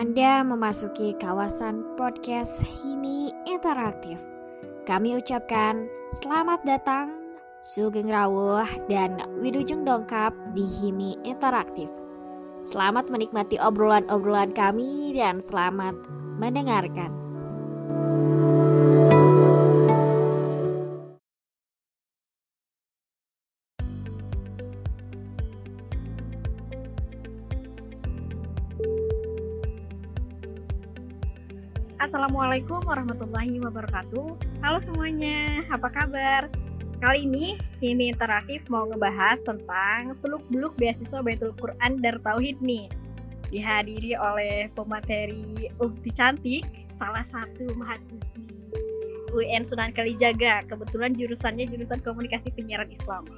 Anda memasuki kawasan podcast Himi Interaktif. Kami ucapkan selamat datang, Sugeng Rawuh, dan Widujeng Dongkap di Himi Interaktif. Selamat menikmati obrolan-obrolan kami dan selamat mendengarkan. Assalamualaikum warahmatullahi wabarakatuh. Halo semuanya, apa kabar? Kali ini Himi Interaktif mau ngebahas tentang seluk-beluk beasiswa Baitul Quran Dar Tauhid nih. Dihadiri oleh pemateri Ukti Cantik, salah satu mahasiswi UN Sunan Kalijaga. Kebetulan jurusannya jurusan komunikasi penyiaran Islam.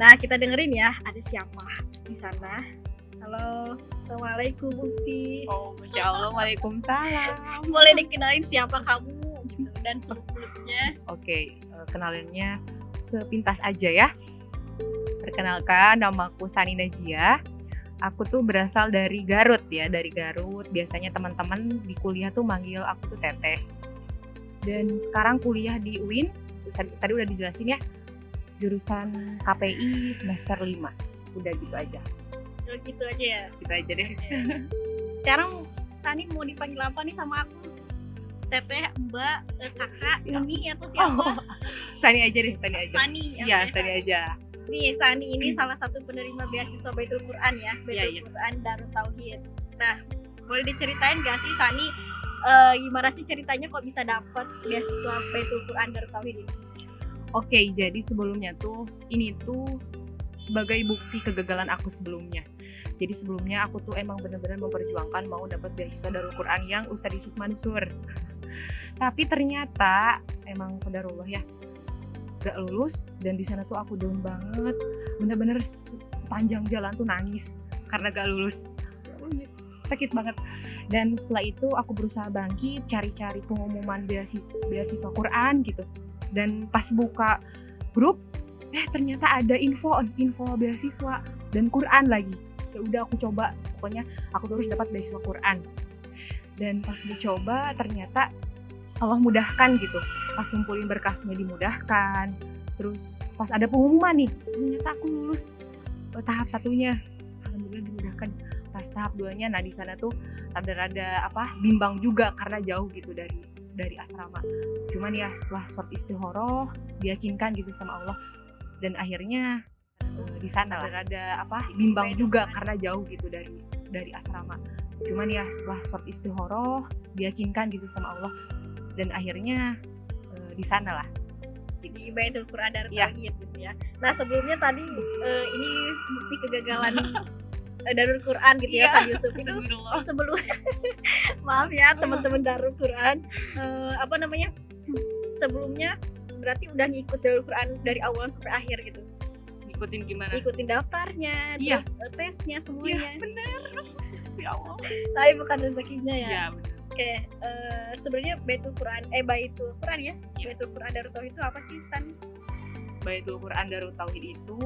Nah, kita dengerin ya, ada siapa di sana. Assalamualaikum Ukti. Oh, Masya Allah, Waalaikumsalam. Boleh dikenalin siapa kamu gitu, dan seluk-beluknya. Oke, eh, kenalinnya sepintas aja ya. Perkenalkan, namaku Sani Najia. Aku tuh berasal dari Garut ya, dari Garut. Biasanya teman-teman di kuliah tuh manggil aku tuh Teteh. Dan sekarang kuliah di UIN, tadi tadi udah dijelasin ya, jurusan KPI semester 5. Udah gitu aja. Gitu aja ya. Gitu aja deh. Sekarang Sani mau dipanggil apa nih sama aku? Teteh, Mbak, eh, Kakak, Uni atau siapa? Oh, Sani aja deh, Sani aja. Sani. Iya, oke, Sani aja. Nih, Sani ini salah satu penerima beasiswa Baitul Quran ya, Baitul Iya, iya. Quran Darut Tauhid. Nah, boleh diceritain gak sih Sani eh, gimana sih ceritanya kok bisa dapat beasiswa Baitul Quran Darut Tauhid ini? Oke, jadi sebelumnya tuh ini tuh sebagai bukti kegagalan aku sebelumnya. Jadi sebelumnya aku tuh emang bener-bener memperjuangkan mau dapat beasiswa Darul Quran yang Ustadz Yusuf Mansur. Tapi ternyata emang kodarullah ya gak lulus dan di sana tuh aku down banget. Bener-bener se- sepanjang jalan tuh nangis karena gak lulus. Sakit banget. Dan setelah itu aku berusaha bangkit, cari-cari pengumuman beasiswa, beasiswa Quran gitu. Dan pas buka grup, eh ternyata ada info, info beasiswa dan Quran lagi. Ya udah aku coba, pokoknya aku terus dapat beasiswa Quran. Dan pas dicoba ternyata Allah mudahkan gitu. Pas ngumpulin berkasnya dimudahkan. Terus pas ada pengumuman nih, ternyata aku lulus eh, tahap satunya. Alhamdulillah dimudahkan. Pas tahap duanya, nah di sana tuh rada-rada apa bimbang juga karena jauh gitu dari dari asrama. Cuman ya setelah short istihoroh diyakinkan gitu sama Allah dan akhirnya di sana lah rada apa bimbang juga karena jauh gitu dari dari asrama. Cuman ya setelah short istihoroh diyakinkan gitu sama Allah dan akhirnya eh, di sana lah. di Baitul Quran Iya. Tauhid gitu ya. Nah sebelumnya tadi eh, ini bukti kegagalan eh, Darul Quran gitu ya Iya. San Yusuf itu sebelum maaf ya teman-teman Darul Quran Eh, apa namanya sebelumnya berarti udah ngikut Darul Quran dari awal sampai akhir gitu Ikutin gimana? ikutin daftarnya Iya. terus tesnya semuanya bener. Ya Allah. tapi bukan rezekinya ya Ya bener. oke eh, sebenarnya Baitul Quran eh Baitul Quran ya Iya. Baitul Quran Darul Tauhid itu apa sih San Baitul Quran Darul Tauhid itu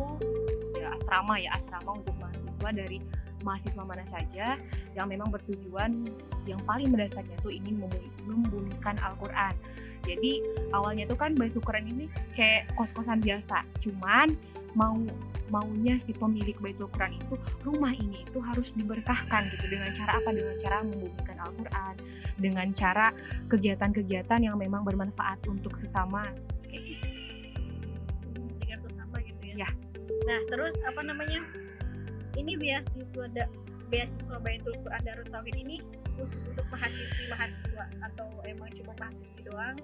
ya asrama ya asrama untuk mahasiswa dari mahasiswa mana saja yang memang bertujuan yang paling mendasarnya tuh ingin membu- membumikan Al-Quran. Jadi awalnya tuh kan Baitul Quran ini kayak kos-kosan biasa, cuman mau maunya si pemilik Baitul Quran itu rumah ini itu harus diberkahkan gitu dengan cara apa? Dengan cara membumikan Al-Quran, dengan cara kegiatan-kegiatan yang memang bermanfaat untuk sesama kayak gitu. dengan sesama gitu ya. Ya. Nah, terus apa namanya? Ini beasiswa da, beasiswa Baitul Quran Darut Tauhid ini khusus untuk mahasiswi mahasiswa atau emang cuma mahasiswi doang?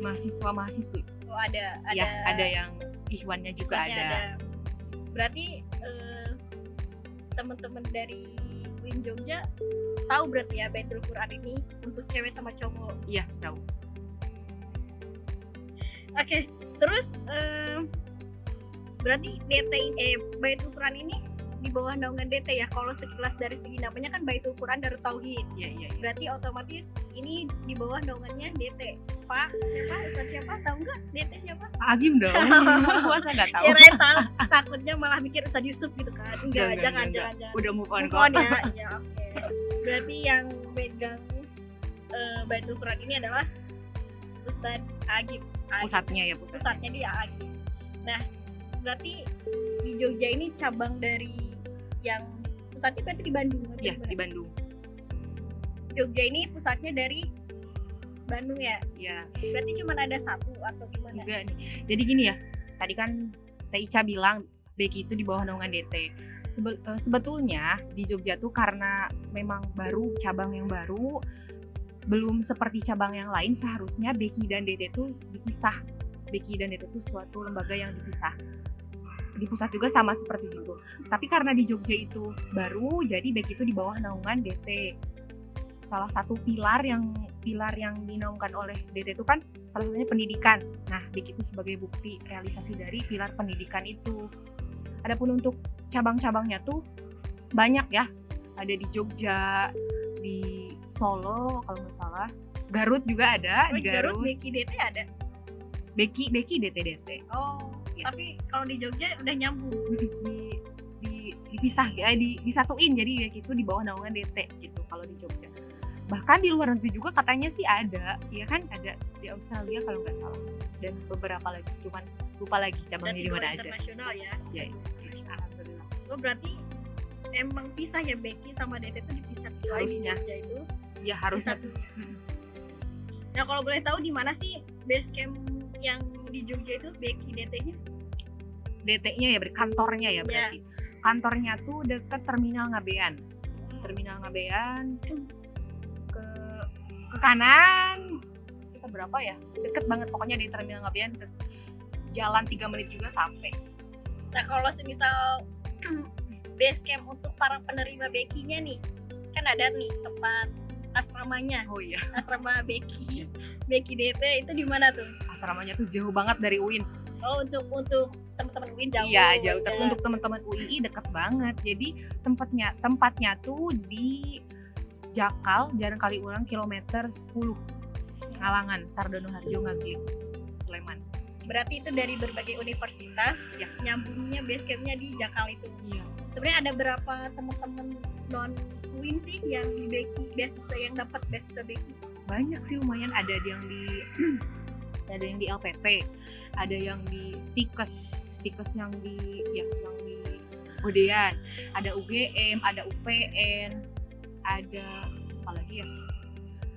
mahasiswa mahasiswi Oh ada ada ya ada yang ihwannya juga ini ada, Berarti eh, teman-teman dari Win Jogja tahu berarti ya Baitul Quran ini untuk cewek sama cowok. iya tahu Oke, terus eh, berarti DT eh Baitul Quran ini di bawah naungan DT ya. Kalau sekilas dari segi namanya kan Baitul Quran Darut Tauhid. iya iya iya. Berarti otomatis ini di bawah naungannya DT. Pak, siapa? Ustaz siapa? Tahu nggak? DT siapa? Agim dong masa nggak tahu tahu. Takutnya malah mikir Ustaz Yusuf gitu kan. Enggak, Enggak, jangan, enggak. jangan, jangan. udah move on Move kok on ya. Iya, oke. berarti yang megang uh, Baitul Quran ini adalah Ustadz Agib Agib. pusatnya ya pusat pusatnya di Agib nah berarti di Jogja ini cabang dari yang pusatnya berarti di Bandung ya di Bandung. Jogja ini pusatnya dari Bandung ya? Ya berarti cuma ada satu atau gimana? Juga nih. Jadi gini ya tadi kan Teh Ica bilang Beki itu di bawah naungan DT Sebe- eh, sebetulnya di Jogja tuh karena memang baru cabang yang baru belum seperti cabang yang lain seharusnya Beki dan DT itu dipisah. Beki dan DT itu suatu lembaga yang dipisah di pusat juga sama seperti itu tapi karena di Jogja itu baru jadi Beki itu di bawah naungan DT salah satu pilar yang pilar yang dinaungkan oleh DT itu kan salah satunya pendidikan. Nah, BIK itu sebagai bukti realisasi dari pilar pendidikan itu. Adapun untuk cabang-cabangnya tuh banyak ya. Ada di Jogja, di Solo kalau nggak salah. Garut juga ada oh, di Garut Garut. Beki DT ada Beki Beki DT DT. oh. Tapi kalau di Jogja udah nyambung Di, di dipisah ya di, disatuin jadi BK itu di bawah naungan DT gitu kalau di Jogja. Bahkan di luar negeri juga katanya sih ada, ya kan ada di Australia kalau nggak salah dan beberapa lagi cuman lupa lagi cabangnya di mana aja. internasional ya Ya, alhamdulillah. oh berarti emang pisah ya Beki sama DT itu dipisah di. Jogja itu Ya harusnya Satu. Nah kalau boleh tahu di mana sih base camp yang di Jogja itu Beki DT-nya? DT-nya ya, ber- kantornya ya berarti. Kantornya tuh deket Terminal Ngabean. Terminal Ngabean ke ke kanan kita berapa ya? Deket banget pokoknya di Terminal Ngabean ke jalan 3 menit juga sampai. Nah kalau semisal base camp untuk para penerima Bekinya nih, kan ada nih tempat asramanya, Oh iya, asrama Beki, Beki DT itu di mana tuh? asramanya tuh jauh banget dari UIN. Oh untuk untuk teman-teman Win jauh. Iya, jauh. Ya. untuk teman-teman UII deket banget. Jadi tempatnya tempatnya tuh di Jakal, Jalan Kali Ulang kilometer 10. Ngalangan, Sardono Harjo Ngaglik, Sleman. Berarti itu dari berbagai universitas, Ya. nyambungnya base campnya di Jakal itu. Iya. Sebenarnya ada berapa teman-teman non Win sih yang di Beki beasiswa yang dapat beasiswa Beki? Banyak sih lumayan ada yang di ada yang di LPP, ada yang di Stikes, Stikes yang di ya yang di Godean, ada UGM, ada UPN, ada apa lagi ya?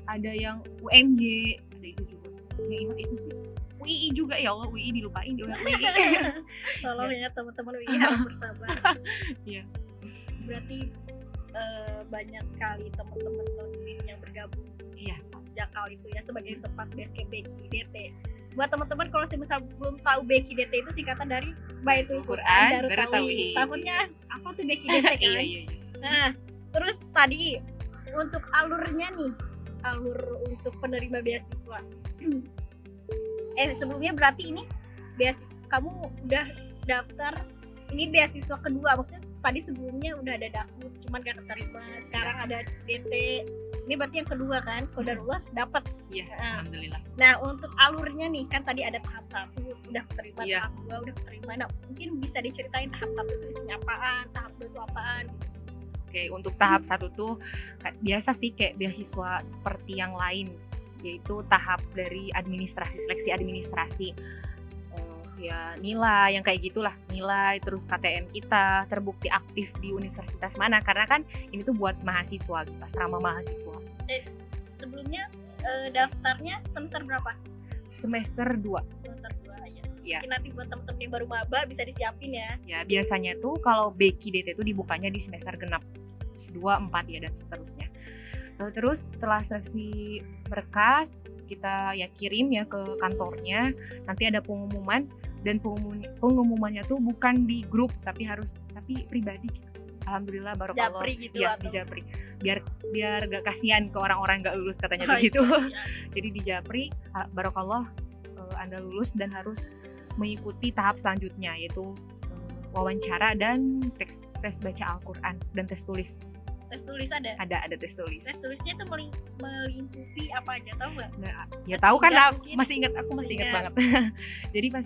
Ada yang UMY, ada itu juga. Yang ingat itu sih. UII juga ya Allah, UII dilupain juga UII. Tolong ya teman-teman UI harus bersabar. Iya. Berarti eh, banyak sekali teman-teman non yang bergabung Iya. Jakal itu ya sebagai tempat base camp Beki DT. Buat teman-teman kalau misal belum tahu Beki DT itu singkatan dari Baitul Quran Darut Tauhid. Takutnya apa tuh Beki DT kan? Iya, iya, iya. Nah, terus tadi untuk alurnya nih, alur untuk penerima beasiswa. eh sebelumnya berarti ini beas kamu udah daftar ini beasiswa kedua maksudnya tadi sebelumnya udah ada dakut cuman gak keterima sekarang ada DT ini berarti yang kedua kan kodarullah dapat Iya, Nah. alhamdulillah. nah untuk alurnya nih kan tadi ada tahap satu udah keterima Iya. tahap dua udah keterima nah mungkin bisa diceritain tahap satu itu isinya apaan tahap dua itu apaan Oke, untuk tahap satu tuh biasa sih kayak beasiswa seperti yang lain, yaitu tahap dari administrasi seleksi administrasi. Eh, ya nilai yang kayak gitulah nilai terus KTM kita terbukti aktif di universitas mana karena kan ini tuh buat mahasiswa gitu, asrama mahasiswa. Sebelumnya eh, daftarnya semester berapa? Semester 2 semester dua ya Iya. Mungkin nanti buat temen-temen yang baru maba bisa disiapin ya. Ya biasanya tuh kalau Beki DT itu dibukanya di semester genap. 2, 4 ya dan seterusnya. Eh, terus setelah seleksi berkas kita ya kirim ya ke kantornya. Nanti ada pengumuman dan pengumuman pengumumannya tuh bukan di grup tapi harus tapi pribadi gitu. Alhamdulillah barokallah gitu ya atau di Japri. Biar biar gak kasihan ke orang-orang gak lulus katanya Oh, begitu. iya. jadi di Japri ah, barokallah eh, anda lulus dan harus mengikuti tahap selanjutnya yaitu eh, wawancara dan tes tes baca Al-Quran dan tes tulis. Tes tulis ada? Ada ada tes tulis. Tes tulisnya tuh meling- melingkupi apa aja tau nggak Nah, ya tahu kan aku masih ingat aku masih ingat ingat. banget. Jadi pas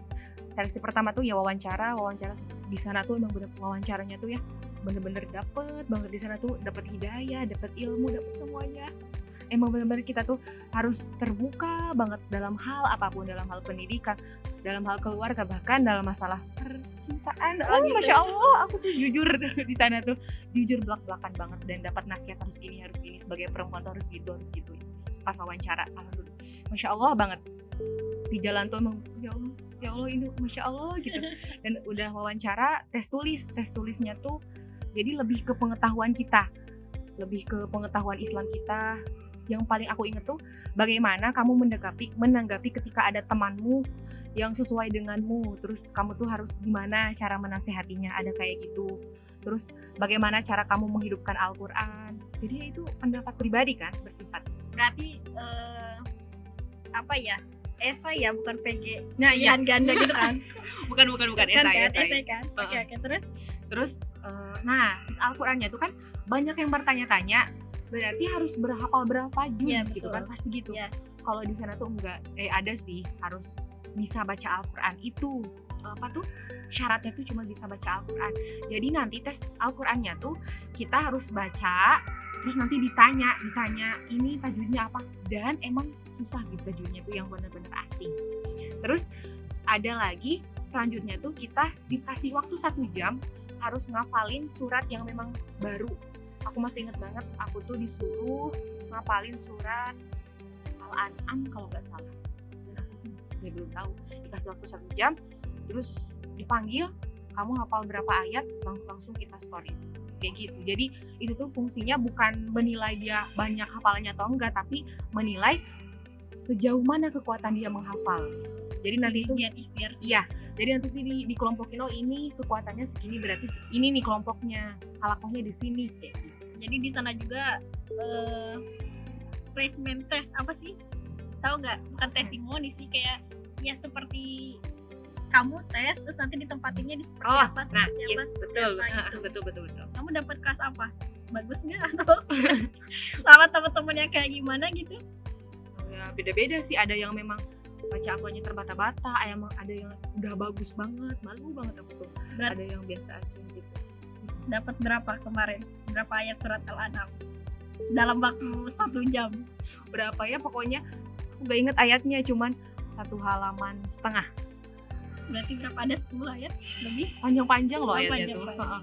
seleksi pertama tuh ya wawancara wawancara di sana tuh emang bener wawancaranya tuh ya bener-bener dapet banget di sana tuh dapet hidayah dapet ilmu dapet semuanya. Emang bener-bener kita tuh harus terbuka banget dalam hal apa pun dalam hal pendidikan dalam hal keluarga bahkan dalam masalah percintaan. Oh, gitu. masya allah. Aku tuh jujur di sana tuh jujur belak belakan banget dan dapat nasihat harus gini harus gini sebagai perempuan tuh harus gitu harus gitu. Pas wawancara alhamdulillah. Masya allah banget di jalan tuh emang ya allah ya allah ini masya allah gitu. Dan udah wawancara tes tulis tes tulisnya tuh jadi lebih ke pengetahuan kita lebih ke pengetahuan Islam kita. Yang paling aku inget tuh bagaimana kamu mendekapi menanggapi ketika ada temanmu yang sesuai denganmu? Terus kamu tuh harus gimana cara menasehatinya? Ada kayak gitu. Terus bagaimana cara kamu menghidupkan Al-Quran? Jadi ya itu pendapat pribadi kan bersifat. Berarti eh, apa ya esai ya bukan PG nah pilihan ganda gitu kan. Bukan bukan bukan. Bukan esai, kan esai. esai kan? Oke Heeh. oke terus? Terus eh, nah Al-Qurannya tuh kan banyak yang bertanya-tanya berarti harus berhafal berapa juz Iya, gitu kan? pasti gitu. Iya. kalau di sana tuh enggak. Eh ada sih harus bisa baca Al-Quran. Itu apa tuh? Syaratnya tuh cuma bisa baca Al-Quran. Jadi nanti tes Al-Qurannya tuh kita harus baca terus nanti ditanya ditanya ini tajwidnya apa? Dan emang susah gitu tajwidnya tuh yang bener-bener asing. Terus ada lagi selanjutnya tuh kita dikasih waktu satu jam harus ngafalin surat yang memang baru. Aku masih inget banget aku tuh disuruh ngapalin surat Al-An'am kalau nggak salah. Ya belum tahu. Dikasih waktu satu jam terus dipanggil kamu hafal berapa ayat? Lang- langsung kita story kayak gitu. Jadi itu tuh fungsinya bukan menilai dia banyak hafalannya atau enggak tapi menilai sejauh mana kekuatan dia menghafal. Jadi nanti itu Ikhtiar ikhtiar Iya, jadi nanti di, dikelompokin oh ini kekuatannya segini berarti ini nih kelompoknya, halakohnya di sini kayak gitu. jadi di sana juga eh, placement test apa sih? Tahu nggak? Bukan testimoni sih kayak ya seperti kamu tes terus nanti ditempatinnya di seperti apa nah, seperti apa yes, seperti betul, apa gitu. betul, betul, betul. kamu dapat kelas apa bagus nggak atau sama teman-teman yang kayak gimana gitu Oh, Ya beda-beda sih, ada yang memang baca akunya terbata-bata, ada yang ada yang udah bagus banget, malu banget aku tuh. Berat. Ada yang biasa aja gitu. dapat berapa kemarin berapa ayat surat al-an'am dalam waktu satu jam Berapa ya pokoknya aku gak inget ayatnya, cuman satu halaman setengah. Berarti berapa ada 10 ayat lebih Panjang-panjang loh Oh, ayatnya tuh. panjang-panjang.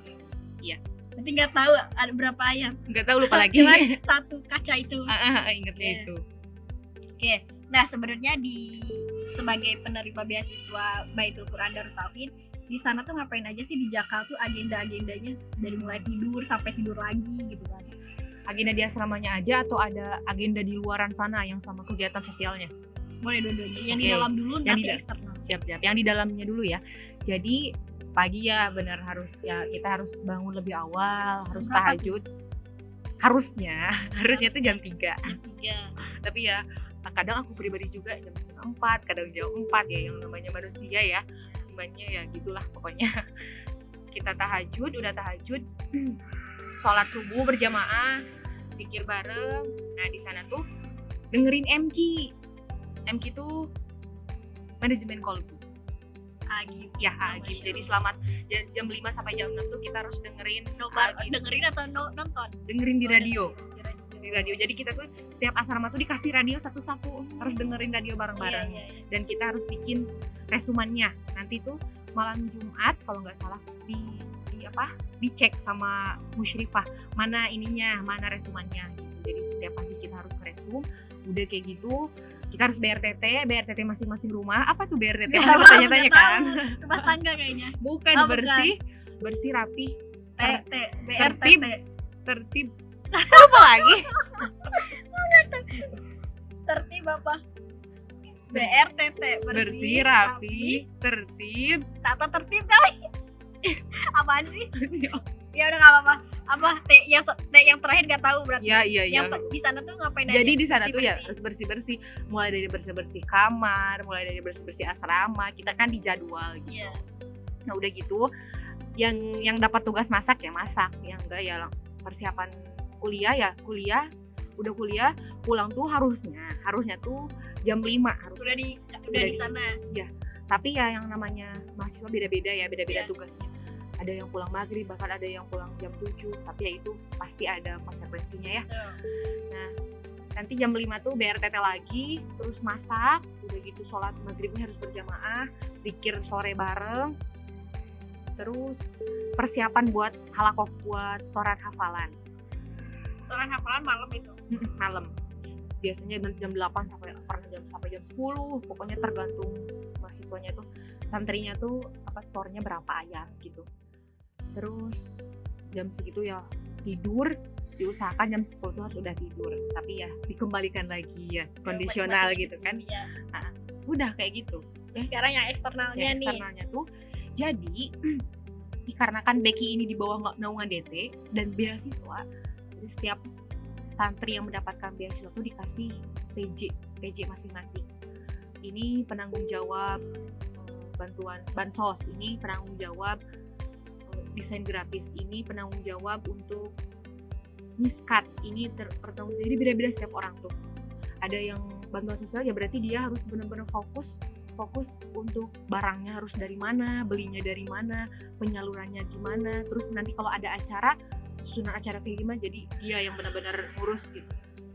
Heeh. berarti nggak tahu ada berapa ayat Nggak tahu lupa lagi. Cuman satu kaca itu Ah, ah, Ingetnya Iya. itu. Oke, nah sebenarnya di sebagai penerima beasiswa Baitul Quran Darut Tauhid di sana tuh ngapain aja sih di Jakarta tuh agenda-agendanya dari mulai tidur sampai tidur lagi gitu kan? agenda di asramanya aja atau ada agenda di luaran sana yang sama kegiatan sosialnya? Boleh dua-duanya. Yang di Oke, dalam dulu yang nanti di eksternal. Siap-siap. Yang di dalamnya dulu ya. Jadi pagi ya benar harus ya kita harus bangun lebih awal, harus tuh? tahajud. Harusnya, harusnya itu jam 3. Jam tiga. Tapi ya kadang aku pribadi juga jam setengah empat, kadang jam empat ya yang namanya manusia ya. Imannya ya gitulah pokoknya. Kita tahajud, udah tahajud, sholat subuh berjamaah, zikir bareng. Nah di sana tuh dengerin MQ. MQ tuh manajemen kolbu. Agib. Ya Agib. Jadi selamat jam, jam 5 sampai jam 6 tuh kita harus dengerin Coba Agib. dengerin atau no- nonton? dengerin di radio. Di radio. Jadi kita tuh setiap asrama tuh dikasih radio satu-satu. Harus dengerin radio bareng-bareng. Iya, iya, iya. Dan kita harus bikin resumannya. Nanti tuh malam Jumat kalau nggak salah di, di apa? Dicek sama musyrifah mana ininya, mana resumannya gitu. Jadi setiap pagi kita harus resum. Udah kayak gitu kita harus BRTT, BRTT masing-masing rumah. Apa tuh BRTT? Bertanya-tanya nggak kan? Rumah tangga kayaknya. Bukan Oh, bukan. bersih, bersih rapi, T T BRTT. Tertib. tertib. Apa lagi? Tertib apa? BRTT Bersih, rapi, tertib. tata tertib kali apaan sih ya udah nggak apa-apa apa T yang se- T yang terakhir nggak tahu berarti Ya, iya, iya. yang di sana tuh ngapain Jadi di sana tuh ya harus bersih-bersih, mulai dari bersih-bersih kamar, mulai dari bersih-bersih asrama. Kita kan di jadwal gitu. Iya. Nah, udah gitu yang yang dapat tugas masak ya masak, yang enggak ya persiapan kuliah ya kuliah. Udah kuliah, pulang tuh harusnya, harusnya tuh jam 5 harus. udah di udah Udah di sana Tapi ya yang namanya mahasiswa beda-beda ya, beda-beda Iya. tugasnya. Ada yang pulang maghrib bahkan ada yang pulang jam 7 tapi ya itu pasti ada konsekuensinya ya. Nah nanti jam 5 tuh BRTT lagi terus masak udah gitu sholat maghribnya harus berjamaah zikir sore bareng terus persiapan buat halakoh buat setoran hafalan. Setoran hafalan malam itu. malam. Biasanya jam 8 sampai pernah jam sampai jam 10 pokoknya tergantung mahasiswanya tuh. Santrinya tuh apa storenya berapa ayat gitu terus jam segitu ya tidur diusahakan jam 10 tuh harus udah tidur. Tapi ya dikembalikan lagi ya kondisional Masih- gitu kan. Iya. udah kayak gitu. Sekarang yang eksternalnya yang nih. eksternalnya tuh jadi dikarenakan Becky ini di bawah nggak- naungan DT dan beasiswa jadi setiap santri yang mendapatkan beasiswa tuh dikasih PJ PJ masing-masing. Ini penanggung jawab eh, bantuan bansos. Ini penanggung jawab desain grafis ini penanggung jawab untuk miskat ini ter- jadi beda-beda setiap orang tuh ada yang bantuan sosial ya berarti dia harus benar-benar fokus fokus untuk barangnya harus dari mana, belinya dari mana, penyalurannya gimana, terus nanti kalau ada acara, susunan acara kayak gimana, jadi dia yang benar-benar ngurus gitu.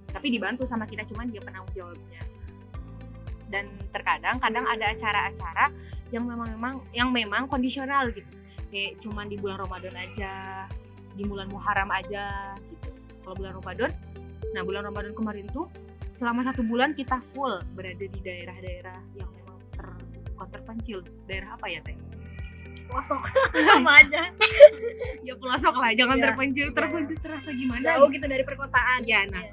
Tapi dibantu sama kita, cuman dia penanggung jawabnya. Dan terkadang, kadang ada acara-acara yang memang memang yang memang kondisional gitu, kayak cuman di bulan Ramadan aja, di bulan Muharram aja gitu. Kalau bulan Ramadan, nah bulan Ramadan kemarin tuh selama satu bulan kita full berada di daerah-daerah yang memang ter, bukan terpencil daerah apa ya teh Pelosok sama aja. ya pelosok lah jangan Iya, terpencil iya. terpencil terasa gimana Jauh gitu dari perkotaan. Iya, nah.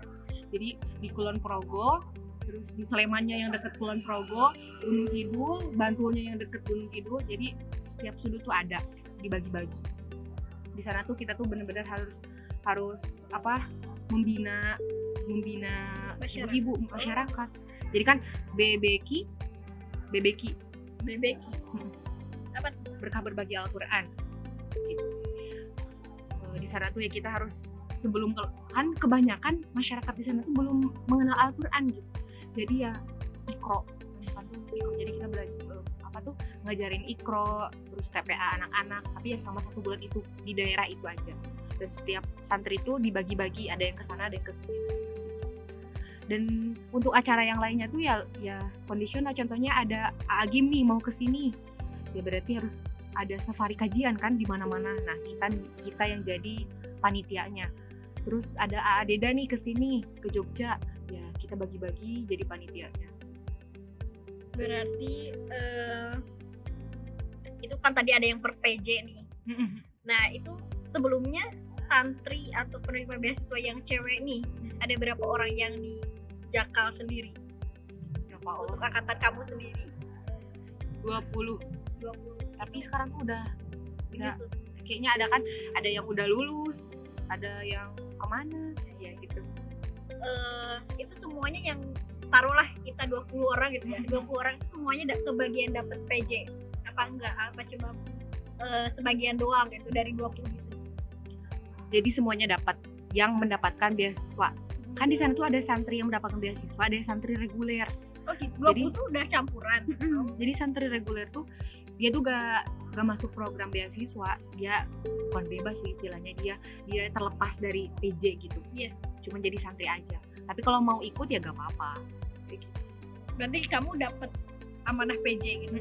jadi di Kulon Progo terus di Slemannya yang dekat Kulon Progo Gunung Kidul Bantunya yang dekat Gunung Kidul jadi setiap sudut tuh ada dibagi-bagi. Di sana tuh kita tuh bener-bener harus harus apa membina membina Masyarakat. ibu masyarakat. Jadi kan BBK BBK Bebek. berkah berbagi Al-Quran. Gitu. Eh, di sana tuh ya kita harus sebelum kan kebanyakan masyarakat di sana tuh belum mengenal Al-Quran gitu. Jadi ya ikro. Tuh ikro jadi kita belajar apa tuh ngajarin ikro terus TPA anak-anak tapi ya selama satu bulan itu di daerah itu aja dan setiap santri itu dibagi-bagi ada yang ke sana ada yang ke sini dan untuk acara yang lainnya tuh ya ya kondisional contohnya ada Agim nih mau ke sini ya berarti harus ada safari kajian kan di mana-mana. Nah, kita kita yang jadi panitianya. Terus ada AA Deda nih ke sini, ke Jogja. Ya, kita bagi-bagi jadi panitianya. Berarti eh, itu kan tadi ada yang per PJ nih. Nah, itu sebelumnya santri atau penerima beasiswa yang cewek nih, ada berapa orang yang di Jakal sendiri? Berapa Untuk angkatan kamu sendiri? 20. 20 Tapi sekarang tuh udah udah kayaknya ada kan ada yang udah lulus, ada yang ke mana ya gitu. Eh, itu semuanya yang taruhlah kita 20 orang gitu ya. 20 orang itu semuanya da- kebagian dapat PJ. Apa enggak? Apa cuma eh, sebagian doang gitu dari 20 gitu. Jadi semuanya dapat yang mendapatkan beasiswa. Kan di sana tuh ada santri yang mendapatkan beasiswa, ada santri reguler. Oh gitu. 20 Jadi- tuh udah campuran. jadi santri reguler tuh dia tuh gak gak masuk program beasiswa dia bukan bebas sih istilahnya dia dia terlepas dari PJ gitu Iya. cuma jadi santri aja tapi kalau mau ikut ya gak apa-apa. Berarti kamu dapat amanah PJ gitu.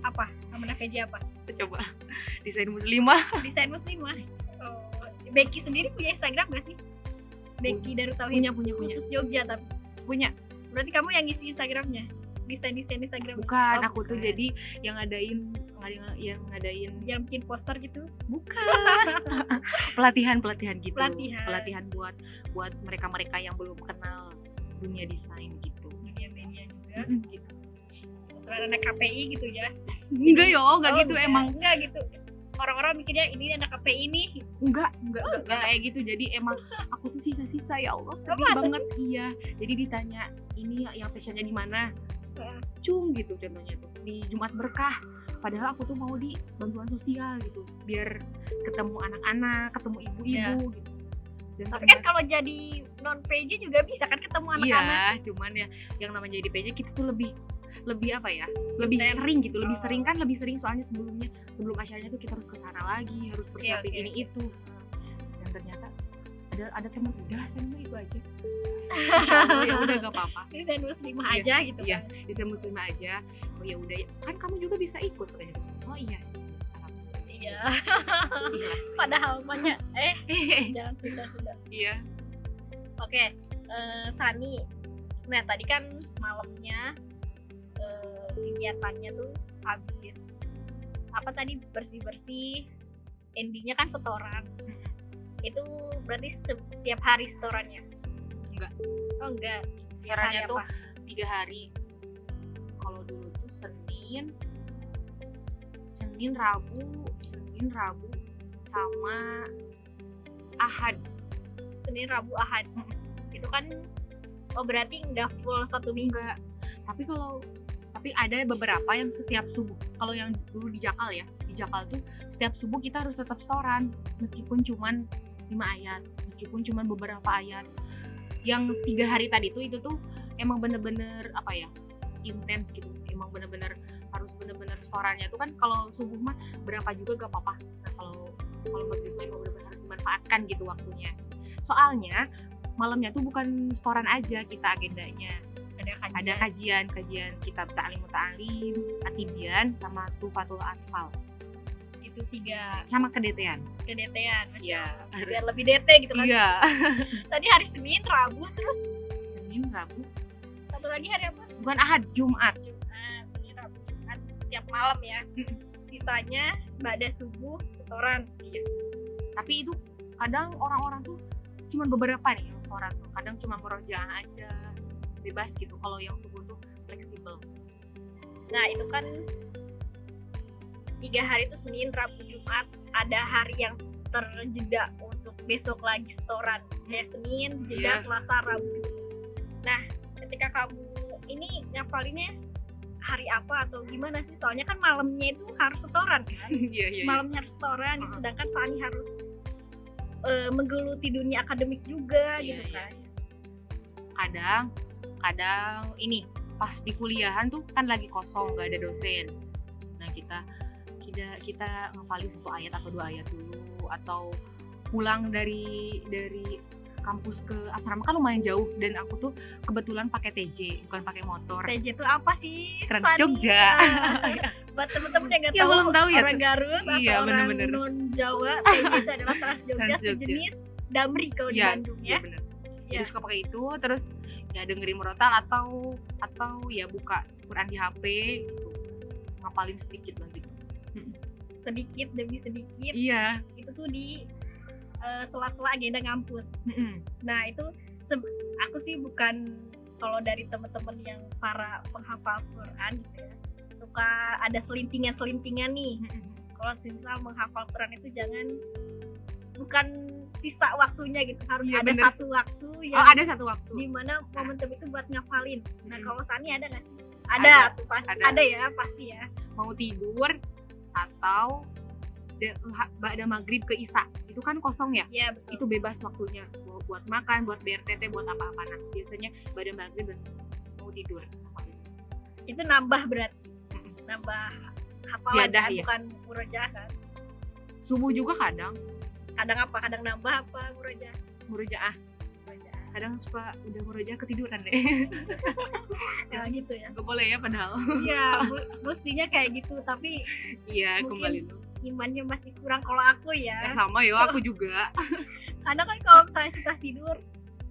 Apa? Amanah PJ apa? Coba desain muslimah Desain muslimah. Oh, Becky sendiri punya Instagram gak sih? Becky Darut Tauhid punya punya punya khusus Jogja tapi punya berarti kamu yang ngisi Instagramnya desain desain Instagram bukan Oh, aku tuh jadi yang ngadain ngadain- yang ngadain yang bikin poster gitu bukan pelatihan pelatihan gitu Pelatihan. pelatihan buat buat mereka mereka yang belum kenal dunia desain gitu juga gitu Terus anak KPI gitu ya. Enggak yo enggak Oh, gitu emang. Enggak gitu. Orang-orang mikirnya ini anak KPI nih. Enggak enggak enggak, enggak. kayak gitu. Jadi emang aku tuh sisa-sisa ya Allah sedih masa banget. Iya jadi ditanya ini yang passionnya di mana? Cung gitu contohnya tuh. Di Jumat Berkah. Padahal aku tuh mau di bantuan sosial gitu biar ketemu anak-anak ketemu ibu-ibu gitu dan tapi kan kalau jadi non PJ juga bisa kan ketemu iya anak-anak cuman ya yang namanya jadi PJ kita tuh lebih lebih apa ya lebih Intens. sering gitu lebih Oh. sering kan lebih sering soalnya sebelumnya sebelum acaranya tuh kita harus ke sana lagi harus persiapin oke, ini oke. itu dan ternyata ada ada teman udah temen itu aja oh, ya udah gak apa-apa lima Iya, aja gitu iya. kan. bisa muslimah aja oh ya udah kan kamu juga bisa ikut katanya oh iya Iya. Ikhlas. Padahal banyak eh jangan sudah sudah. iya Oke, eh, Sani. Nah tadi kan malamnya eh, kegiatannya tuh habis apa tadi bersih bersih. Endingnya kan setoran. Itu berarti se- setiap hari setorannya? Enggak. Oh enggak. Hari tuh tiga hari kalau dulu tuh senin senin rabu senin rabu sama ahad Senin, Rabu, Ahad. Itu kan oh berarti nggak full satu minggu. enggak tapi kalau tapi ada beberapa yang setiap subuh kalau yang dulu di Jakal ya di Jakal tuh setiap subuh kita harus tetap setoran meskipun cuman lima ayat meskipun cuman beberapa ayat yang tiga hari tadi tuh itu tuh emang bener-bener apa ya intens gitu emang bener-bener harus bener-bener setorannya tuh kan kalau subuh mah berapa juga gak apa-apa nah kalau kalau maghrib tuh emang bener-bener harus dimanfaatkan gitu waktunya soalnya malamnya tuh bukan setoran aja kita agendanya Ada kajian. ada kajian kajian kitab ta'lim ta'lim atibian sama tufatul atfal itu tiga sama kedetean kedetean. Iya. Biar lebih dete gitu kan. iya Tadi hari Senin, Rabu, terus senin rabu satu lagi hari apa? bukan ahad jumat Jumat, malam ya. Sisanya bada subuh setoran. Iya. tapi itu kadang orang-orang tuh cuma beberapa nih yang setoran tuh kadang cuma merojaah aja bebas gitu kalau yang subuh tuh fleksibel Nah itu kan tiga hari itu Senin, Rabu, Jumat. Ada hari yang terjeda untuk besok lagi setoran. Kayak Senin, jeda Iya. Selasa, Rabu. Nah ketika kamu ini ngapalinnya hari apa atau gimana sih? Soalnya kan malamnya itu harus setoran kan. iya iya iya. malamnya harus setoran, Heeh. sedangkan Sani harus eh, menggeluti dunia akademik juga Iya, gitu iya, kan. kadang kadang ini pas di kuliahan tuh kan lagi kosong nggak ada dosen nah kita kita kita ngapalin satu ayat atau dua ayat dulu atau pulang dari dari kampus ke asrama kan lumayan jauh dan aku tuh kebetulan pakai TJ bukan pakai motor TJ itu apa sih? Trans Sani? Jogja. Ah, Buat temen-temen yang nggak Ya, tahu, belum tahu ya orang. Garut Iya, atau orang bener-bener. non Jawa, TJ itu adalah Trans Jogja, Trans Jogja. sejenis Damri kalau di Iya, Bandung Iya ya. bener. Iya. Jadi suka pakai itu terus ya dengerin murotal atau atau ya buka Quran di HP gitu. ngapalin sedikit nanti. Sedikit demi sedikit Iya. itu tuh di eh, sela-sela agenda ngampus. Mm-mm. Nah itu aku sih bukan kalau dari temen-temen yang para penghafal Quran gitu ya suka ada selintingan-selintingan nih. Kalau misal menghafal Quran itu jangan bukan sisa waktunya gitu harus Iya, ada bener. satu waktu yang Oh ada satu waktu. di mana momentum itu buat ngafalin. Nah kalau Sani ada nggak sih? Ada, Ada, tuh pasti ada. ada. ya pasti ya. mau tidur atau ada maghrib ke isya itu kan kosong ya Iya betul. itu bebas waktunya buat, buat makan buat BRTT buat apa-apa nah biasanya pada maghrib dan mau tidur Itu nambah berarti Mm-mm. nambah hafalan Ziyadah, kan, ya? bukan murojaah kan. subuh juga kadang Kadang apa? Kadang nambah apa murojaah? murojaah Murojaah. kadang suka udah murojaah ketiduran deh Ya gitu ya. nggak boleh ya padahal Iya, mestinya kayak gitu, tapi iya kembali tuh imannya masih kurang kalau aku Eh, ya. sama ya aku juga Kadang kan kalau misalnya susah tidur,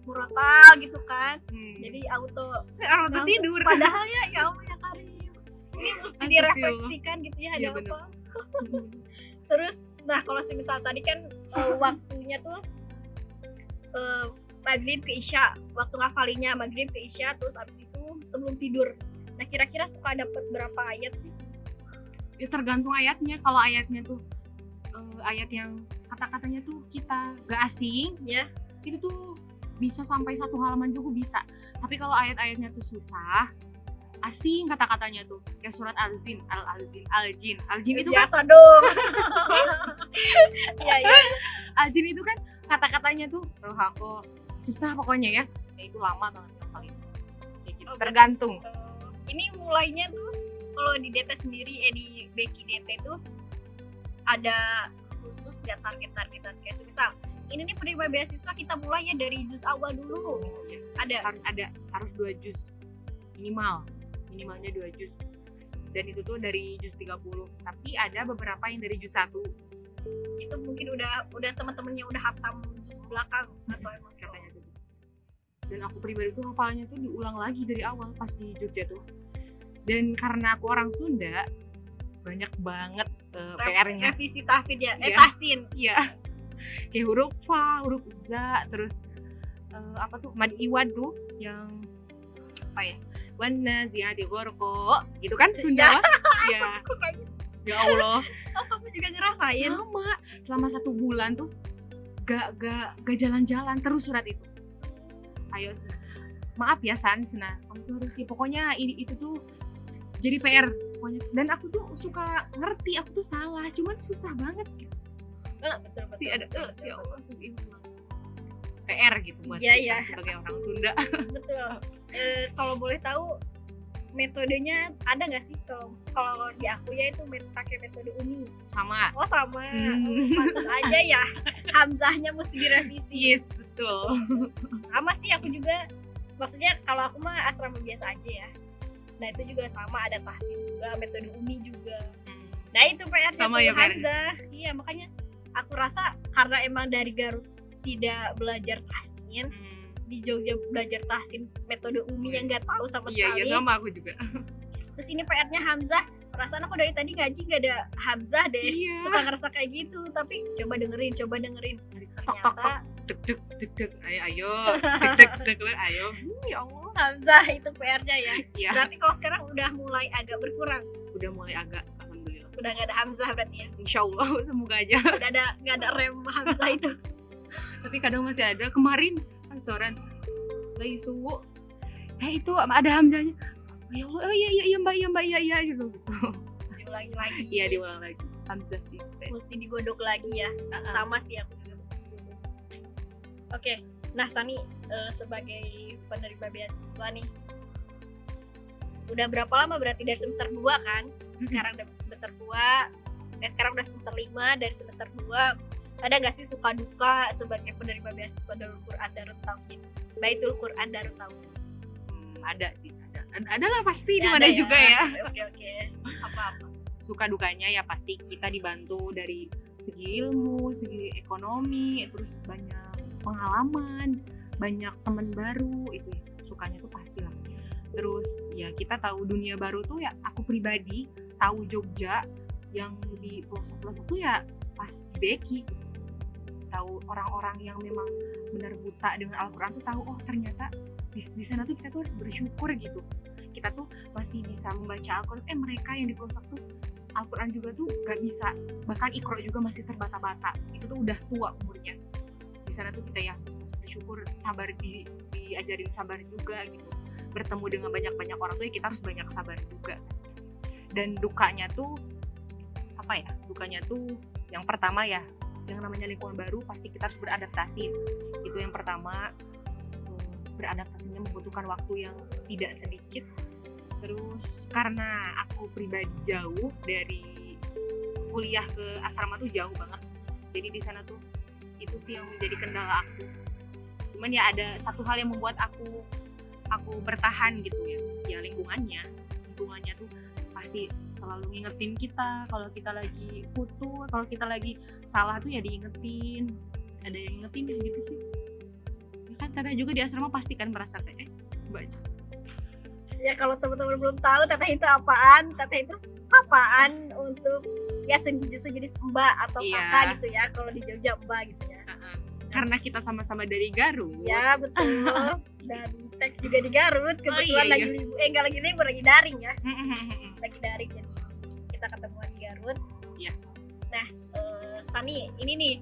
murotal gitu kan. Hmm. Jadi auto tuh langsung- tidur Padahal ya ya Allah ya Karim. Ini mesti direfleksikan gitu ya ada bener. apa. Terus nah kalau misal tadi kan eh, waktunya tuh eh, maghrib ke isya, waktu ngafalinya maghrib ke isya terus abis itu sebelum tidur. Nah kira-kira suka dapat berapa ayat sih? Ya tergantung ayatnya. Kalau ayatnya tuh eh, ayat yang kata-katanya tuh kita gak asing Ya. itu tuh bisa sampai satu halaman juga bisa. Tapi kalau ayat-ayatnya tuh susah asing kata-katanya tuh. Kayak surat al-zin al-al-zin al-jin. Al-jin itu kan biasa dong. Iya iya. al-jin itu kan kata-katanya tuh roh aku susah pokoknya ya. Ya itu lama banget kali gitu. Oh, tergantung. ini mulainya tuh kalau di DT sendiri eh di Beki DT tuh ada khusus gak target-targetan? Kayak misal ini nih penerima beasiswa kita mulai ya dari jus awal dulu. Ada. Harus ada harus dua jus minimal. Minimalnya dua jus dan itu tuh dari jus 30 tapi ada beberapa yang dari jus satu. Itu mungkin udah udah teman-temannya udah hafal jus belakang atau emang katanya tuh dan aku pribadi tuh hafalnya tuh diulang lagi dari awal pas di Jogja tuh dan karena aku orang Sunda banyak banget uh, PR-nya revisi tahfid ya? Eh Iya. tahsin? Iya. Kayak huruf fa huruf za terus eh, apa tuh? Mad iwad tuh yang apa ya? Wana ziadi gorko gitu kan Sunda? Ya ya Allah. Oh kamu juga ngerasain. Sama. Selama satu bulan tuh gak gak gak jalan-jalan terus surat itu. Ayo maaf ya San Sena kamu tuh harus sih pokoknya ini itu tuh jadi PR pokoknya. Dan aku tuh suka ngerti aku tuh salah cuman susah banget gitu. Eh, betul betul sih ada betul, eh, betul, ya. Allah banget. PR gitu buat Iya, kita iya. sebagai orang Sunda. Betul. Eh, kalau boleh tahu metodenya ada nggak sih? Kalau kalau di aku ya itu met- pakai metode umi sama. Oh sama. Hmm. oh, pantas aja ya. Hamzahnya mesti direvisi. Yes betul. Sama sih aku juga. Maksudnya kalau aku mah asrama biasa aja ya nah itu juga sama ada tahsin juga metode umi juga. Nah itu PR Sama ya, PR-nya? Hamzah. Iya makanya aku rasa karena emang dari Garut tidak belajar tahsin Hmm. di Jogja belajar tahsin metode umi yang nggak tahu sama iya sekali. iya sama aku juga. Terus ini PR-nya Hamzah perasaan aku dari tadi ngaji nggak ada Hamzah deh. Iya. suka ngerasa kayak gitu tapi coba dengerin coba dengerin. Ternyata deg deg deg deg. Ayo ayo. Deg deg deg deg. Ayo. Hmm, ya Allah. Hamzah itu PR-nya ya. Iya. Berarti kalau sekarang udah mulai agak berkurang? Udah mulai agak alhamdulillah. Udah nggak ada Hamzah berarti ya? Insya Allah semoga aja. Udah ada nggak ada rem Hamzah itu. Tapi kadang masih ada. Kemarin restoran lagi subuh eh itu ada hamzahnya ya Allah oh iya iya iya mbak iya mbak iya iya gitu. Diulangi lagi. Iya diulang lagi. Hamzah sih. Mesti digodok lagi ya. Uh-uh. sama sih aku juga mesti digodok. Oke nah Sani eh, sebagai penerima beasiswa nih. Udah berapa lama berarti dari semester 2 kan? Sekarang udah semester 2 eh sekarang udah semester 5 dari semester 2 ada nggak sih suka duka sebagai penerima beasiswa Darul Quran Darul Tauhid? Baitul Quran Darul Tauhid. Hmm, ada sih ada Ad- ada lah pasti di Ya, mana ada juga ya. Oke oke. Apa apa? Suka dukanya ya pasti kita dibantu dari segi ilmu segi ekonomi terus banyak pengalaman banyak teman baru itu ya. Sukanya tuh pasti lah terus ya kita tahu dunia baru tuh ya aku pribadi tahu Jogja yang di pelosok-pelosok tuh ya pas di Beki tahu orang-orang yang memang benar buta dengan Al-Quran tuh tahu oh ternyata di, di sana tuh kita tuh harus bersyukur gitu. Kita tuh masih bisa membaca Al-Quran. Eh mereka yang di pelosok tuh Al-Quran juga tuh gak bisa bahkan Iqra juga masih terbata-bata. Itu tuh udah tua umurnya. Di sana tuh kita ya bersyukur sabar di, diajarin sabar juga gitu. Bertemu dengan banyak-banyak orang tuh ya kita harus banyak sabar juga. Dan dukanya tuh apa ya dukanya tuh yang pertama ya yang namanya lingkungan baru pasti kita harus beradaptasi. Itu yang pertama. Beradaptasinya membutuhkan waktu yang tidak sedikit. Terus karena aku pribadi jauh dari kuliah ke asrama tuh jauh banget. Jadi di sana tuh itu sih yang menjadi kendala aku. Cuman ya ada satu hal yang membuat aku aku bertahan gitu ya. Ya lingkungannya. Lingkungannya tuh pasti selalu ngingetin kita kalau kita lagi putus kalau kita lagi salah tuh ya diingetin. Ada yang ngingetin ya gitu sih. Ya kan teteh juga di asrama pasti kan merasa kayak eh mbak ya kalau teman-teman belum tahu teteh itu apaan? Teteh itu sapaan untuk ya sejenis sejenis mbak atau Iya. kakak gitu ya kalau di Jogja mbak gitu ya. Uh-uh. Karena kita sama-sama dari Garut. Ya betul. Dan tag juga di Garut kebetulan iya, iya. lagi libur eh enggak lagi libur lagi daring ya. Lagi daring jadi kita ketemuan di Garut. Iya. nah eh, Sani ini nih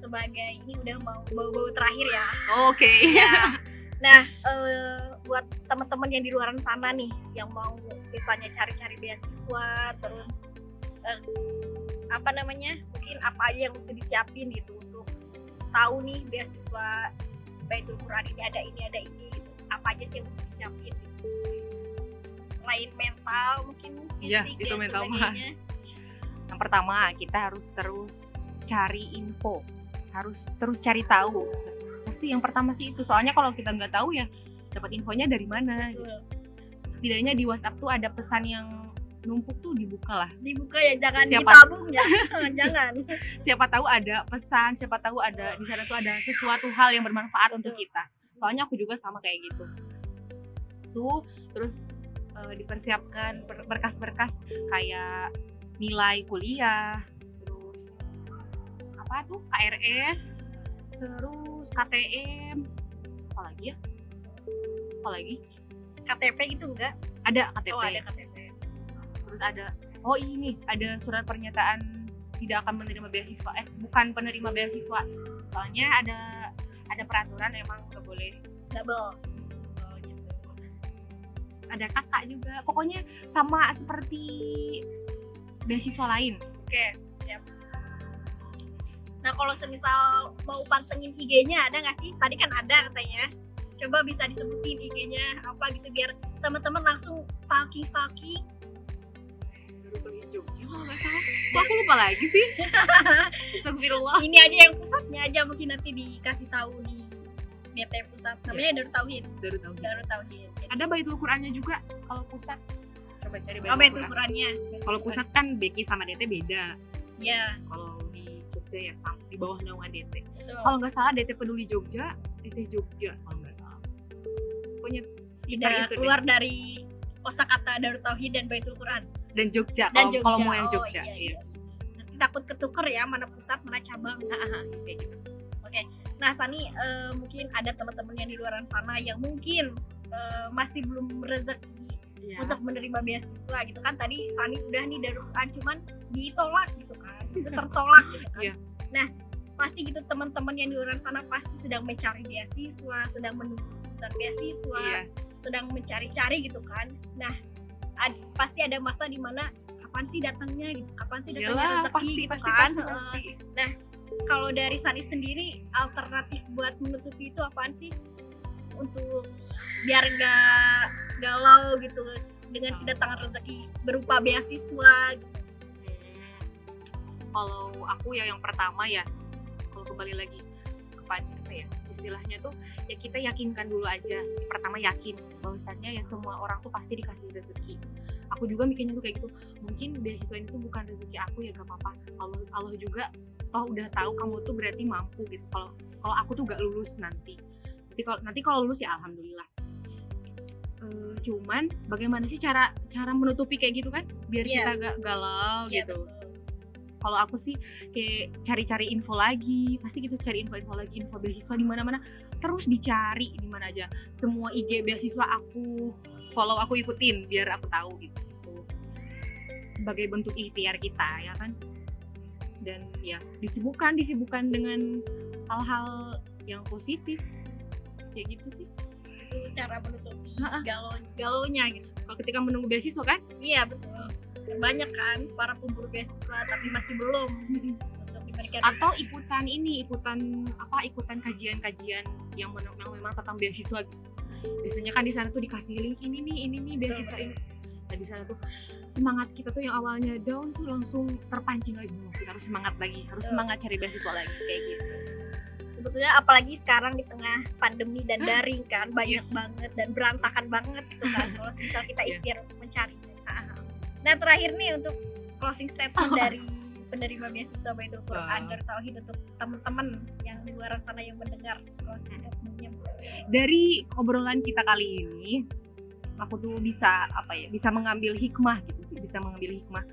sebagai ini udah mau bau-bau terakhir ya. Oke. Ya. Nah, eh, buat teman-teman yang di luar sana nih, yang mau misalnya cari-cari beasiswa, terus eh, apa namanya, mungkin apa aja yang mesti disiapin gitu tahu nih beasiswa Baitul Quran ini ada ini ada ini, gitu. apa aja sih yang mesti disiapin? Gitu. selain mental mungkin Iya, fisik itu dan mental mah. sebagainya. Yang pertama, kita harus terus cari info, harus terus cari tahu. Pasti yang pertama sih itu. Soalnya kalau kita nggak tahu ya dapat infonya dari mana. gitu. Betul. Setidaknya di WhatsApp tuh ada pesan yang numpuk tuh dibuka lah. dibuka ya jangan Siapa- ditabung ya jangan Siapa tahu ada pesan, siapa tahu ada di sana tuh ada sesuatu hal yang bermanfaat untuk kita. Soalnya aku juga sama kayak gitu. Tuh terus eh, dipersiapkan ber- berkas-berkas kayak nilai kuliah, terus apa tuh KRS, terus KTM, apa lagi ya? Apa lagi? KTP itu enggak Ada KTP. oh ada KTP terus ada oh ini ada surat pernyataan tidak akan menerima beasiswa eh bukan penerima beasiswa. Soalnya ada ada peraturan emang nggak boleh double oh, gitu. ada kakak juga pokoknya sama seperti beasiswa lain. Oke siap. Nah kalau semisal mau pantengin IG-nya ada nggak sih? Tadi kan ada katanya. Coba bisa disebutin IG-nya apa gitu biar teman-teman langsung stalking stalking Jogja kalau nggak salah. Kok aku lupa lagi sih? Astagfirullah. Ini aja yang pusatnya aja mungkin nanti dikasih tahu di DT pusat. Namanya Darut Tauhid. Baru tahu Darut Tauhid. Ada baitul Qurannya juga? Kalau pusat coba cari baitul itu Quran. Ukurannya kalau pusat kan Beki sama DT beda. Ya kalau di Jogja ya sama di bawah naungan DT kalau nggak salah DT peduli Jogja DT Jogja kalau nggak salah. Pokoknya tidak deh. keluar dari kosakata Darut Tauhid dan Baitul Quran dan Jogja dan kalau Jogja. kalau mau yang Oh, Jogja iya, iya. iya. Nanti takut ketuker ya mana pusat mana cabang kayak gitu nah Sani eh, mungkin ada teman-teman yang di luar sana yang mungkin eh, masih belum rezeki Iya. untuk menerima beasiswa gitu kan tadi Sani udah nih Darut Quran cuman ditolak gitu kan bisa tertolak gitu kan Iya. nah pasti gitu teman-teman yang di luar sana pasti sedang mencari beasiswa sedang menunggu beasiswa iya sedang mencari-cari gitu kan. Nah, ad- pasti ada masa di mana kapan sih datangnya gitu, kapan sih datangnya Iyalah, rezeki pasti gitu pasti kan. pasti, pasti. Kalau dari Sani sendiri alternatif buat menutupi itu apaan sih? Untuk biar nggak galau gitu dengan kedatangan rezeki berupa beasiswa. Gitu. Hmm. kalau aku ya yang pertama ya kalau kembali lagi kepada apa ya. Istilahnya tuh ya kita yakinkan dulu aja. Pertama yakin bahwasannya ya semua orang tuh pasti dikasih rezeki. Aku juga mikirnya tuh kayak gitu mungkin beasiswa ini tuh bukan rezeki aku ya gak apa-apa. Allah Allah juga toh udah tahu kamu tuh berarti mampu gitu. Kalau kalau aku tuh gak lulus nanti. Nanti kalau nanti kalau lulus ya alhamdulillah. Eh, cuman bagaimana sih cara cara menutupi kayak gitu kan? Biar Iya. kita gak galau Iya, gitu. betul. Kalau aku sih kayak cari-cari info lagi pasti gitu cari info-info lagi info beasiswa di mana-mana. Terus dicari di mana aja. Semua IG beasiswa aku follow aku ikutin biar aku tahu gitu. Sebagai bentuk ikhtiar kita ya kan? Dan ya disibukkan disibukkan dengan hal-hal yang positif. Kayak gitu sih. Itu cara menutupi galau galaunya gitu. kalau ketika menunggu beasiswa kan? Iya betul. Banyak kan para pemburu beasiswa tapi masih belum untuk diberikan atau ikutan ini ikutan apa ikutan kajian-kajian yang, men- yang memang tentang beasiswa gitu. biasanya kan di sana tuh dikasih link ini nih ini nih beasiswa ini nah di sana tuh semangat kita tuh yang awalnya down tuh langsung terpancing lagi "Oh, kita harus semangat lagi harus semangat cari beasiswa lagi kayak gitu sebetulnya apalagi sekarang di tengah pandemi dan daring kan banyak Yes. banget dan berantakan banget gitu kan kalau misal kita Iya. ikhtiar untuk mencari nah terakhir nih untuk closing statement Oh. dari penerima beasiswa Baitul Quran. Darut Tauhid untuk teman-teman yang di luar sana yang mendengar closing statementnya dari obrolan kita kali ini aku tuh bisa apa ya bisa mengambil hikmah gitu bisa mengambil hikmah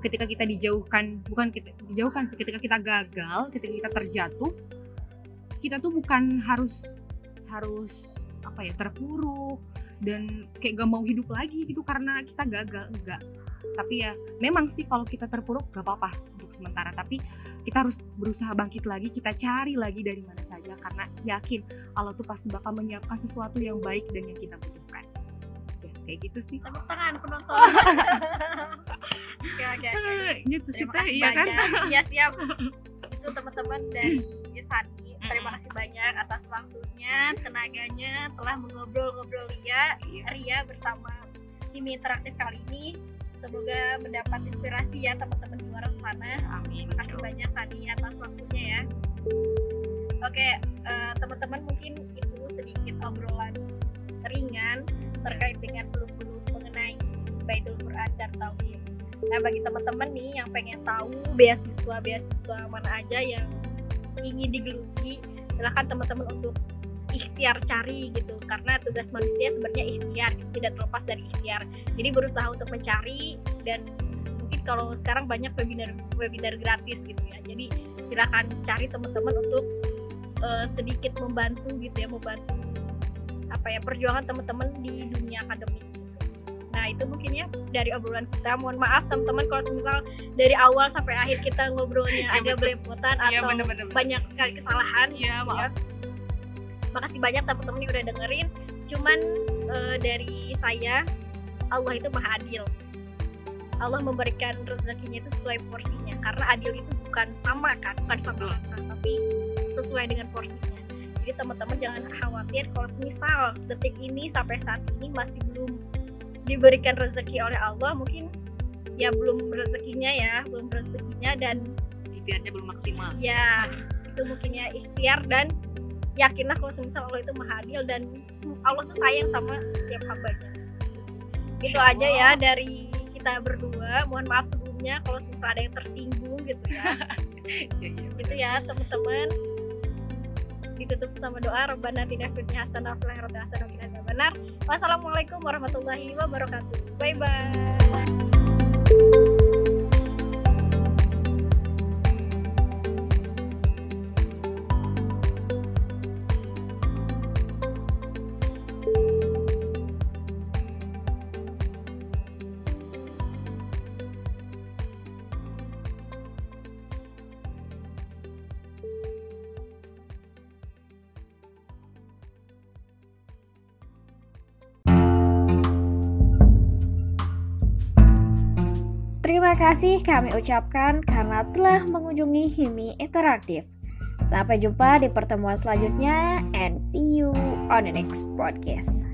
ketika kita dijauhkan bukan kita dijauhkan sih, ketika kita gagal ketika kita terjatuh kita tuh bukan harus harus apa ya terpuruk dan kayak gak mau hidup lagi gitu karena kita gagal enggak. Tapi ya memang sih kalau kita terpuruk gak apa-apa untuk sementara. Tapi kita harus berusaha bangkit lagi kita cari lagi dari mana saja. Karena yakin Allah tuh pasti bakal menyiapkan sesuatu yang baik dan yang kita butuhkan. Ya, kayak gitu sih. Tepuk tangan penonton. Oke oke oke gitu sih terima teh. Kasih iya kan iya siap. Itu teman-teman dari Sani terima kasih banyak atas waktunya tenaganya telah mengobrol-ngobrol Ria Iya. Ria bersama Himi Interaktif kali ini. Semoga mendapat inspirasi ya teman-teman di luar sana. Amin. Terima kasih banyak tadi atas waktunya ya. Oke, uh, teman-teman mungkin itu sedikit obrolan ringan terkait dengan seluruh mengenai Baitul Quran dan Tauhid. Nah, bagi teman-teman nih yang pengen tahu beasiswa-beasiswa mana aja yang ingin digeluti, silahkan teman-teman untuk ikhtiar cari gitu. Karena tugas manusia sebenarnya ikhtiar tidak terlepas dari ikhtiar. Jadi berusaha untuk mencari dan mungkin kalau sekarang banyak webinar webinar gratis gitu ya. Jadi silahkan cari teman-teman untuk uh, sedikit membantu gitu ya membantu apa ya perjuangan teman-teman di dunia akademik itu mungkin ya dari obrolan kita. Mohon maaf teman-teman kalau misal dari awal sampai akhir kita ngobrolnya ya, agak belepotan ya, atau bener, bener, bener. banyak sekali kesalahan. Iya maaf. Ya. Makasih banyak teman-teman yang udah dengerin. Cuman uh, dari saya Allah itu maha adil. Allah memberikan rezekinya itu sesuai porsinya karena adil itu bukan sama kan bukan sama rata tapi sesuai dengan porsinya jadi teman-teman jangan khawatir kalau misal detik ini sampai saat ini masih belum diberikan rezeki oleh Allah mungkin ya belum rezekinya ya belum rezekinya dan ikhtiarnya belum maksimal. ya itu mungkin ya ikhtiar dan yakinlah kalau semisal Allah itu maha adil dan Allah tuh sayang sama setiap hambanya. Itu aja ya dari kita berdua. Mohon maaf sebelumnya kalau semisal ada yang tersinggung gitu ya, ya, ya gitu ya teman-teman. Ditutup sama doa. Rabbana tina hasanah fil akhirati hasanah wa qina benar. Wassalamualaikum warahmatullahi wabarakatuh. Bye bye. Kasih kami ucapkan karena telah mengunjungi Himi Interaktif. Sampai jumpa di pertemuan selanjutnya and see you on the next podcast.